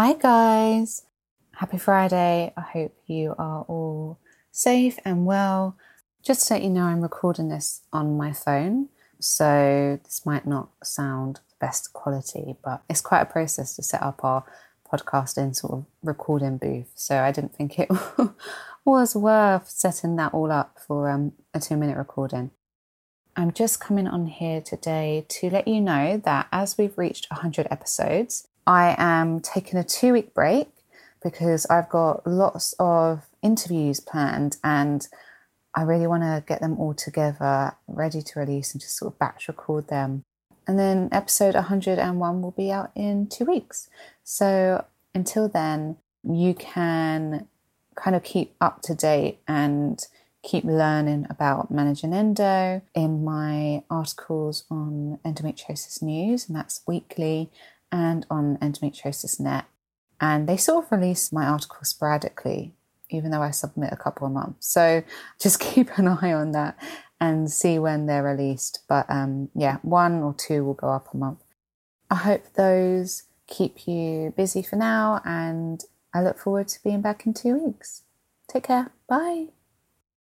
Hi, guys. Happy Friday. I hope you are all safe and well. Just let you know, I'm recording this on my phone, so this might not sound the best quality, but it's quite a process to set up our podcast in sort of recording booth. So I didn't think it was worth setting that all up for um, a two minute recording. I'm just coming on here today to let you know that as we've reached 100 episodes, I am taking a two week break because I've got lots of interviews planned and I really want to get them all together, ready to release, and just sort of batch record them. And then episode 101 will be out in two weeks. So until then, you can kind of keep up to date and keep learning about managing endo in my articles on endometriosis news, and that's weekly, and on endometriosis net. And they sort of release my articles sporadically, even though I submit a couple a month. So just keep an eye on that and see when they're released. But um, yeah, one or two will go up a month. I hope those keep you busy for now, and I look forward to being back in two weeks. Take care. Bye.